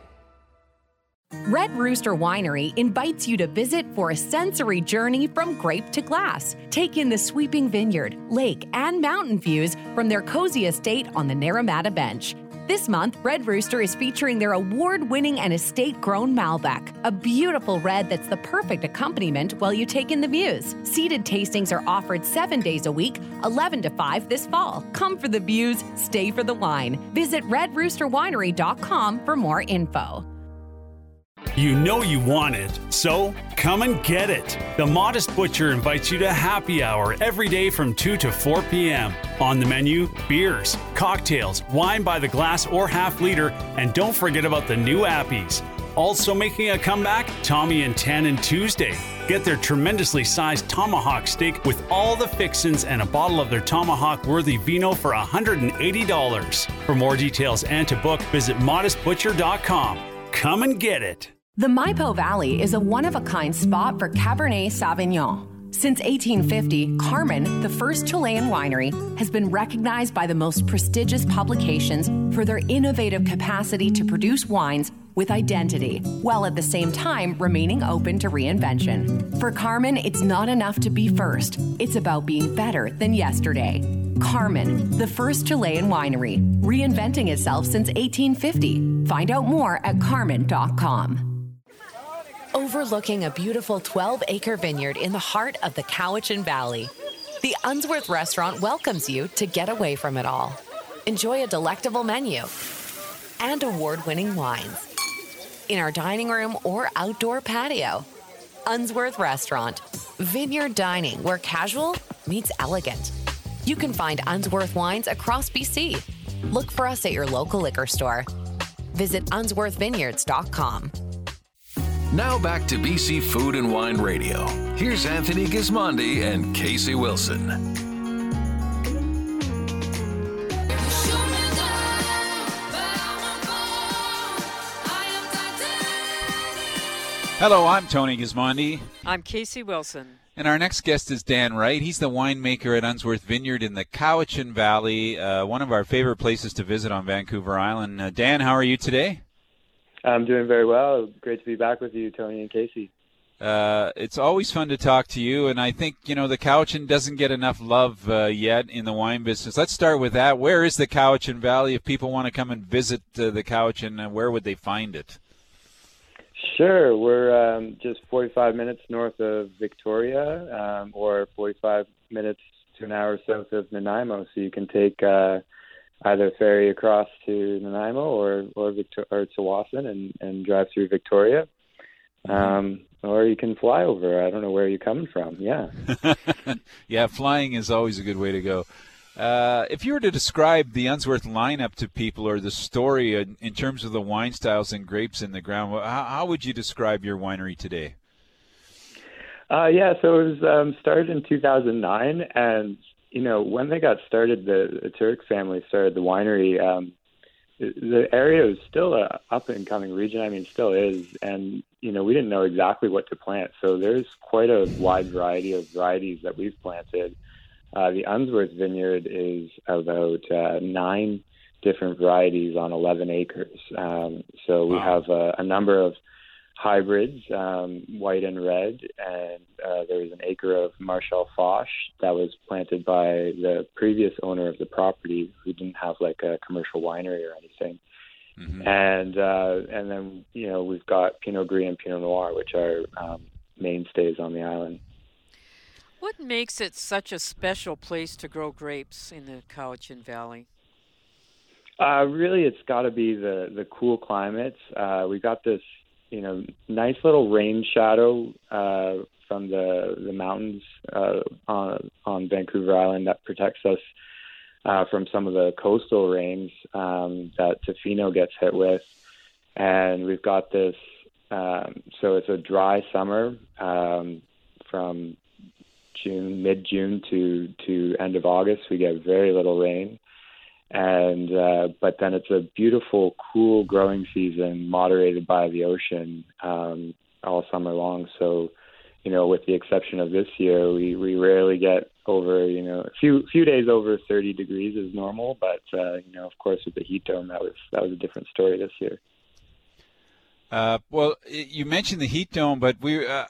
Red Rooster Winery invites you to visit for a sensory journey from grape to glass. Take in the sweeping vineyard, lake, and mountain views from their cozy estate on the Naramata Bench. This month, Red Rooster is featuring their award winning and estate grown Malbec, a beautiful red that's the perfect accompaniment while you take in the views. Seated tastings are offered seven days a week, 11 to 5 this fall. Come for the views, stay for the wine. Visit redroosterwinery.com for more info. You know you want it, so come and get it. The Modest Butcher invites you to happy hour every day from 2 to 4 p.m. On the menu, beers, cocktails, wine by the glass or half liter, and don't forget about the new appies. Also making a comeback, Tommy and Tannen Tuesday. Get their tremendously sized tomahawk steak with all the fixins and a bottle of their tomahawk worthy vino for $180. For more details and to book, visit modestbutcher.com. Come and get it. The Maipo Valley is a one of a kind spot for Cabernet Sauvignon. Since 1850, Carmen, the first Chilean winery, has been recognized by the most prestigious publications for their innovative capacity to produce wines with identity, while at the same time remaining open to reinvention. For Carmen, it's not enough to be first, it's about being better than yesterday. Carmen, the first Chilean winery, reinventing itself since 1850. Find out more at carmen.com overlooking a beautiful 12 acre vineyard in the heart of the Cowichan Valley. The Unsworth restaurant welcomes you to get away from it all. Enjoy a delectable menu and award winning wines in our dining room or outdoor patio. Unsworth Restaurant, vineyard dining where casual meets elegant. You can find Unsworth wines across BC. Look for us at your local liquor store. Visit unsworthvineyards.com. Now back to BC Food and Wine Radio. Here's Anthony Gismondi and Casey Wilson. Hello, I'm Tony Gismondi. I'm Casey Wilson. And our next guest is Dan Wright. He's the winemaker at Unsworth Vineyard in the Cowichan Valley, uh, one of our favorite places to visit on Vancouver Island. Uh, Dan, how are you today? I'm doing very well. Great to be back with you, Tony and Casey. Uh, it's always fun to talk to you, and I think you know the Cowichan doesn't get enough love uh, yet in the wine business. Let's start with that. Where is the Cowichan Valley? If people want to come and visit uh, the Cowichan, uh, where would they find it? Sure, we're um, just 45 minutes north of Victoria, um, or 45 minutes to an hour south of Nanaimo. So you can take uh, either ferry across to Nanaimo or or, Victor- or Tsawwassen and and drive through Victoria. Mm-hmm. Um, or you can fly over. I don't know where you're coming from. Yeah. <laughs> yeah, flying is always a good way to go. Uh, if you were to describe the Unsworth lineup to people or the story in, in terms of the wine styles and grapes in the ground, how, how would you describe your winery today? Uh, yeah, so it was um, started in 2009, and you know, when they got started, the, the Turk family started the winery. Um, the area is still a up and coming region. I mean, still is, and you know, we didn't know exactly what to plant. So there's quite a wide variety of varieties that we've planted. Uh, the Unsworth Vineyard is about uh, nine different varieties on 11 acres. Um, so we have a, a number of hybrids, um, white and red, and uh, there was an acre of Maréchal Foch that was planted by the previous owner of the property, who didn't have like a commercial winery or anything. Mm-hmm. And uh, and then you know we've got Pinot Gris and Pinot Noir, which are um, mainstays on the island. What makes it such a special place to grow grapes in the Cowichan Valley? Uh, really, it's got to be the the cool climates. Uh, we got this you know, nice little rain shadow uh, from the the mountains uh, on on Vancouver Island that protects us uh, from some of the coastal rains um, that Tofino gets hit with. and we've got this. Um, so it's a dry summer um, from June, mid June to to end of August. We get very little rain, and uh, but then it's a beautiful, cool growing season, moderated by the ocean um, all summer long. So, you know, with the exception of this year, we we rarely get over you know a few few days over 30 degrees is normal, but uh, you know, of course, with the heat dome, that was that was a different story this year. Uh, well, you mentioned the heat dome, but we uh,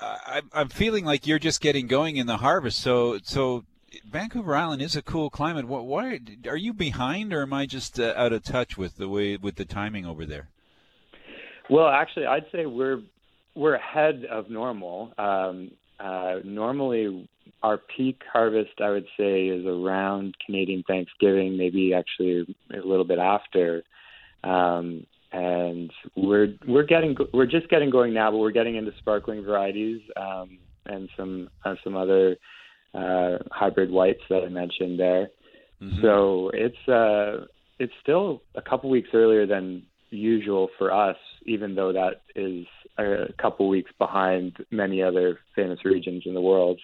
feeling like you're just getting going in the harvest. So, so Vancouver Island is a cool climate. What, why are you behind, or am I just uh, out of touch with the way with the timing over there? Well, actually, I'd say we're we're ahead of normal. Um, uh, normally, our peak harvest, I would say, is around Canadian Thanksgiving, maybe actually a little bit after. Um, and we're we're getting we're just getting going now, but we're getting into sparkling varieties um, and some uh, some other uh, hybrid whites that I mentioned there. Mm-hmm. So it's uh, it's still a couple weeks earlier than usual for us, even though that is a couple weeks behind many other famous regions in the world.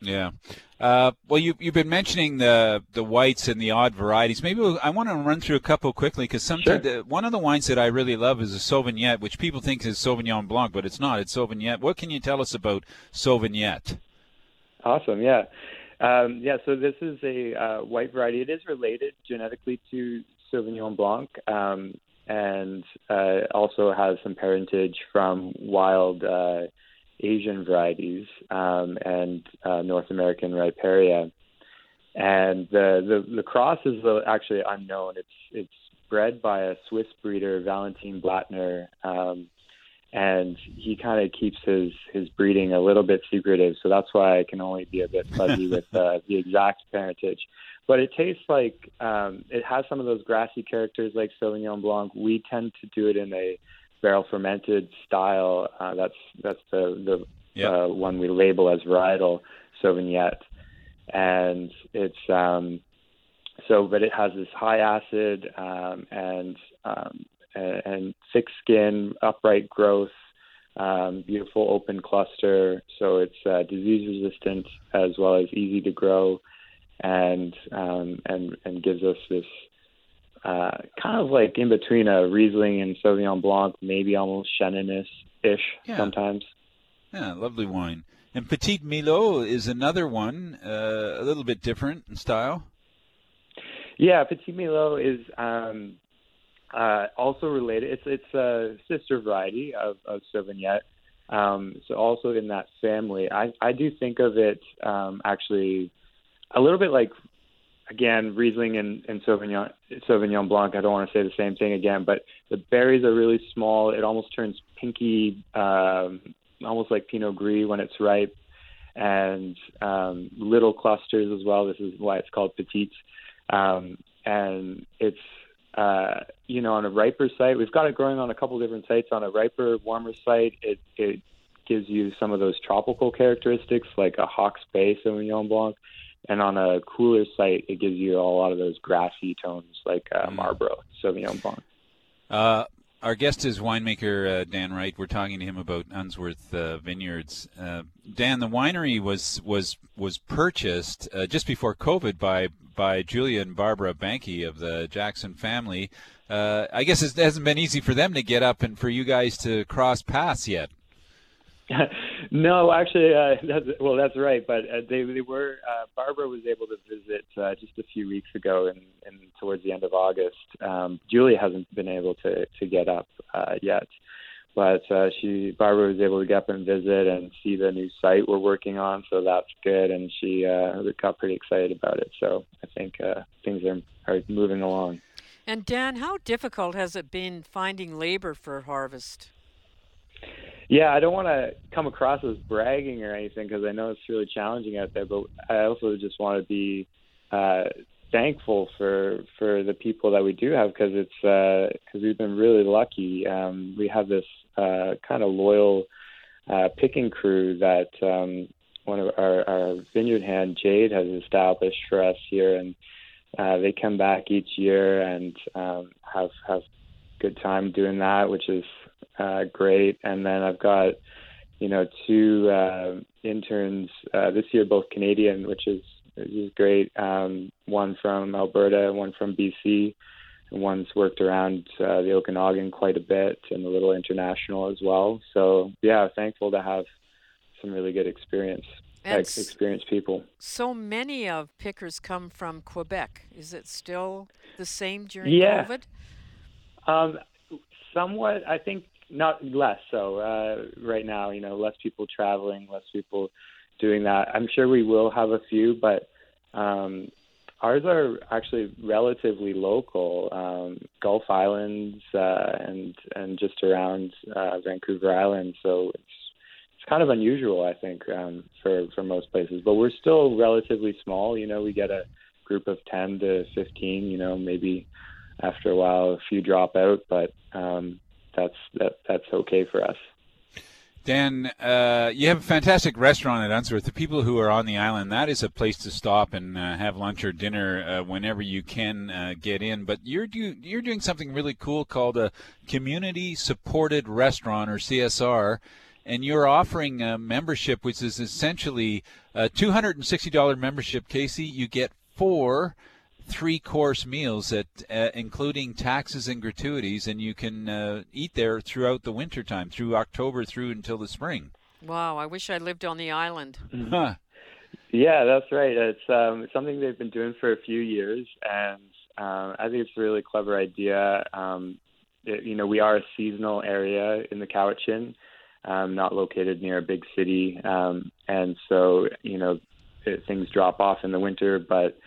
Yeah. Uh, well, you, you've been mentioning the the whites and the odd varieties. Maybe we'll, I want to run through a couple quickly because sometimes sure. one of the wines that I really love is a Sauvignette, which people think is Sauvignon Blanc, but it's not. It's Sauvignette. What can you tell us about Sauvignette? Awesome. Yeah. Um, yeah. So this is a uh, white variety. It is related genetically to Sauvignon Blanc. Um, and uh, also has some parentage from wild uh, Asian varieties um, and uh, North American Riparia. And the, the, the cross is actually unknown. It's it's bred by a Swiss breeder, Valentin Blattner, um, and he kind of keeps his his breeding a little bit secretive. So that's why I can only be a bit fuzzy with uh, <laughs> the exact parentage. But it tastes like um, it has some of those grassy characters like Sauvignon Blanc. We tend to do it in a barrel fermented style. Uh, that's that's the the yep. uh, one we label as varietal Sauvignette, and it's um, so but it has this high acid um, and um, and, and thick skin, upright growth, um, beautiful open cluster. So it's uh, disease resistant as well as easy to grow, and um, and and gives us this uh, kind of like in between a Riesling and Sauvignon Blanc, maybe almost Chenin ish yeah. sometimes. Yeah, lovely wine. And Petite Milo is another one, uh, a little bit different in style. Yeah, Petite Milo is um, uh, also related. It's it's a sister variety of, of Sauvignette. Um, so also in that family, I, I do think of it um, actually a little bit like again, Riesling and, and Sauvignon, Sauvignon Blanc. I don't want to say the same thing again, but the berries are really small. It almost turns pinky, um, almost like Pinot Gris when it's ripe, and um, little clusters as well. This is why it's called petites. Um, and it's uh, you know on a riper site. We've got it growing on a couple different sites. On a riper, warmer site, it it gives you some of those tropical characteristics like a Hawke's Bay Sauvignon Blanc and on a cooler site, it gives you a lot of those grassy tones like uh, mm. Marlborough Sauvignon Blanc. Uh, our guest is winemaker uh, Dan Wright. We're talking to him about Unsworth uh, Vineyards. Uh, Dan, the winery was was was purchased uh, just before COVID by by Julia and Barbara Banke of the Jackson family. Uh, I guess it hasn't been easy for them to get up and for you guys to cross paths yet. <laughs> no, actually, uh, that's, well, that's right. But uh, they they were. Uh, Barbara was able to visit uh, just a few weeks ago, and, and towards the end of August. Um, Julie hasn't been able to to get up uh, yet, but uh, she Barbara was able to get up and visit and see the new site we're working on. So that's good, and she uh, got pretty excited about it. So I think uh, things are are moving along. And Dan, how difficult has it been finding labor for harvest? Yeah, I don't want to come across as bragging or anything because I know it's really challenging out there, but I also just want to be uh, thankful for for the people that we do have because it's because uh, we've been really lucky. Um, we have this uh, kind of loyal uh, picking crew that um, one of our, our vineyard hand Jade has established for us here, and uh, they come back each year and um, have have good time doing that, which is uh, great. And then I've got, you know, two uh, interns uh, this year, both Canadian, which is is great. Um, one from Alberta, one from BC. One's worked around uh, the Okanagan quite a bit and a little international as well. So yeah, thankful to have some really good experience, ex- experienced people. So many of pickers come from Quebec. Is it still the same during yeah. COVID? Um, somewhat, I think not less so uh, right now. You know, less people traveling, less people doing that. I'm sure we will have a few, but um, ours are actually relatively local. Um, Gulf Islands uh, and and just around uh, Vancouver Island, so it's it's kind of unusual, I think, um, for for most places. But we're still relatively small. You know, we get a group of ten to fifteen. You know, maybe after a while a few drop out, but um, that's that that's okay for us. Dan, uh, you have a fantastic restaurant at Unsworth. The people who are on the island, that is a place to stop and uh, have lunch or dinner uh, whenever you can uh, get in. But you're do, you're doing something really cool called a community supported restaurant or CSR, and you're offering a membership, which is essentially a $260 membership. Casey, you get four three course meals at uh, including taxes and gratuities and you can uh, eat there throughout the winter time through october through until the spring. Wow i wish i lived on the island. Huh. yeah that's right. It's um, something they've been doing for a few years and um, i think it's a really clever idea. Um, it, you know we are a seasonal area in the cowichan um, not located near a big city. Um, and so you know it, things drop off in the winter but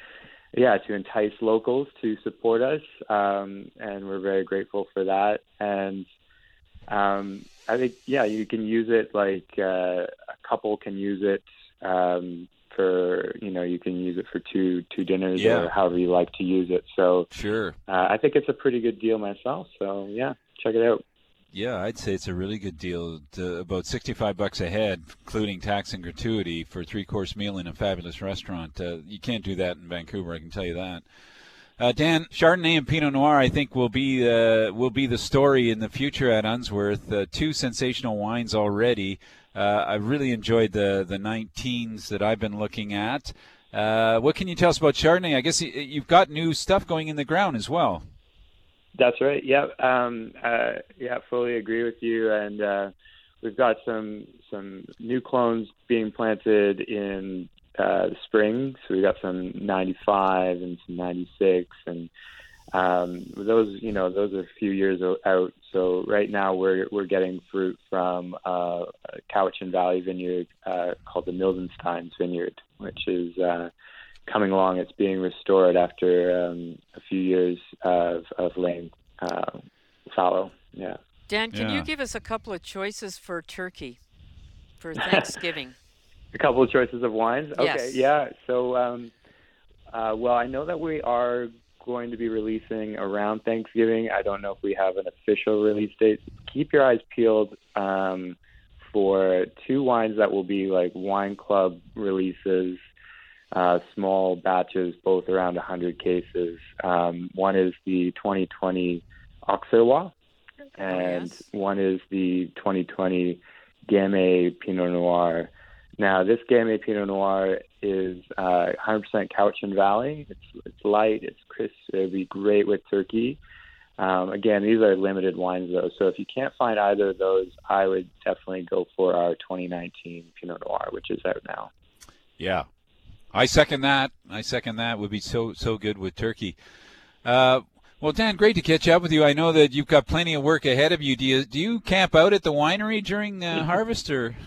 yeah, to entice locals to support us, um, and we're very grateful for that. And um, I think yeah, you can use it like uh, a couple can use it um, for you know you can use it for two two dinners Yeah. or however you like to use it. So sure, uh, I think it's a pretty good deal myself. So yeah, check it out. Yeah i'd say it's a really good deal to about 65 bucks a head including tax and gratuity for a three course meal in a fabulous restaurant uh, you can't do that in vancouver i can tell you that uh, Dan, Chardonnay and Pinot Noir, I think will be uh, will be the story in the future at Unsworth. Uh, two sensational wines already. Uh, I've really enjoyed the the 19s that I've been looking at. Uh, what can you tell us about Chardonnay? I guess you've got new stuff going in the ground as well. That's right. Yeah. Um, uh, yeah. Fully agree with you. And uh, we've got some some new clones being planted in uh, the spring. So we've got some 95 and some 96, and um, those you know those are a few years out. So right now we're we're getting fruit from uh, a Cowichan Valley vineyard uh, called the Mildensteins Vineyard, which is uh, coming along. It's being restored after um, a few years of, of laying uh, fallow. Yeah. Dan, can Yeah. you give us a couple of choices for turkey for <laughs> Thanksgiving? A couple of choices of wines. Okay. Yes. Yeah. So, um, uh, well, I know that we are going to be releasing around Thanksgiving. I don't know if we have an official release date. Keep your eyes peeled um, for two wines that will be like wine club releases uh, small batches, both around 100 cases. Um, one is the 2020 Auxerrois, and one is the 2020 Gamay Pinot Noir. Now, this Gamay Pinot Noir is uh, 100% Cowichan Valley. It's, it's light, it's crisp, it'd be great with turkey. Um, again, these are limited wines, though, so if you can't find either of those, I would definitely go for our 2019 Pinot Noir, which is out now. Yeah, I second that. I second that. Would be so so good with turkey. Uh, well, Dan, great to catch up with you. I know that you've got plenty of work ahead of you. Do you do you camp out at the winery during uh, <laughs> harvest or?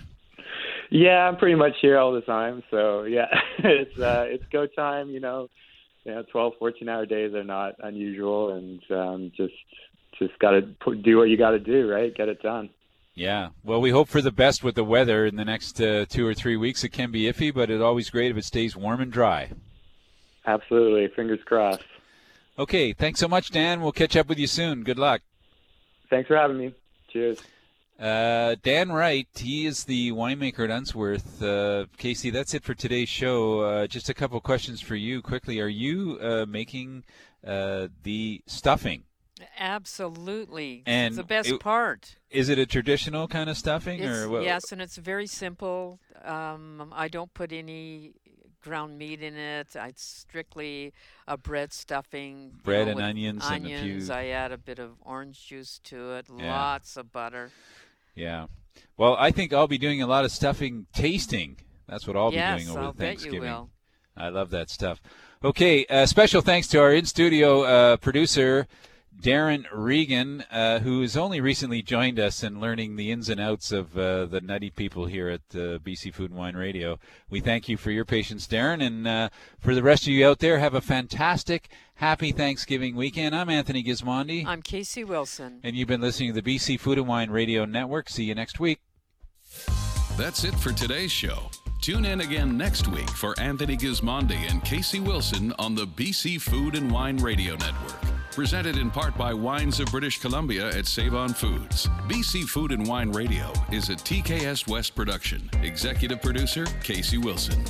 Yeah, I'm pretty much here all the time. So yeah, <laughs> it's uh, it's go time. You know, you know, 12, 14 hour days are not unusual, and um, just just got to do what you got to do, right? Get it done. Yeah. Well, we hope for the best with the weather in the next uh, two or three weeks. It can be iffy, but it's always great if it stays warm and dry. Absolutely. Fingers crossed. Okay. Thanks so much, Dan. We'll catch up with you soon. Good luck. Thanks for having me. Cheers. Uh, Dan Wright, he is the winemaker at Unsworth. Uh, Casey, that's it for today's show. Uh, just a couple questions for you quickly. Are you uh, making uh, the stuffing Absolutely. And it's the best it- part. Is it a traditional kind of stuffing, It's- or what? yes, and it's very simple. Um, I don't put any ground meat in it. It's strictly a bread stuffing. Bread know, and onions and a Onions. few- I add a bit of orange juice to it. Yeah. Lots of butter. Yeah. Well, I think I'll be doing a lot of stuffing tasting. That's what I'll Yes, be doing over I'll bet you Thanksgiving. will. I love that stuff. Okay, uh, special thanks to our in studio uh, producer, Darren Regan, uh, who has only recently joined us and learning the ins and outs of uh, the nutty people here at uh, BC Food and Wine Radio. We thank you for your patience, Darren, and uh, for the rest of you out there, have a fantastic, happy Thanksgiving weekend. I'm Anthony Gismondi. I'm Casey Wilson. And you've been listening to the BC Food and Wine Radio Network. See you next week. That's it for today's show. Tune in again next week for Anthony Gismondi and Casey Wilson on the BC Food and Wine Radio Network. Presented in part by Wines of British Columbia at Save On Foods. BC Food and Wine Radio is a TKS West production. Executive producer Casey Wilson.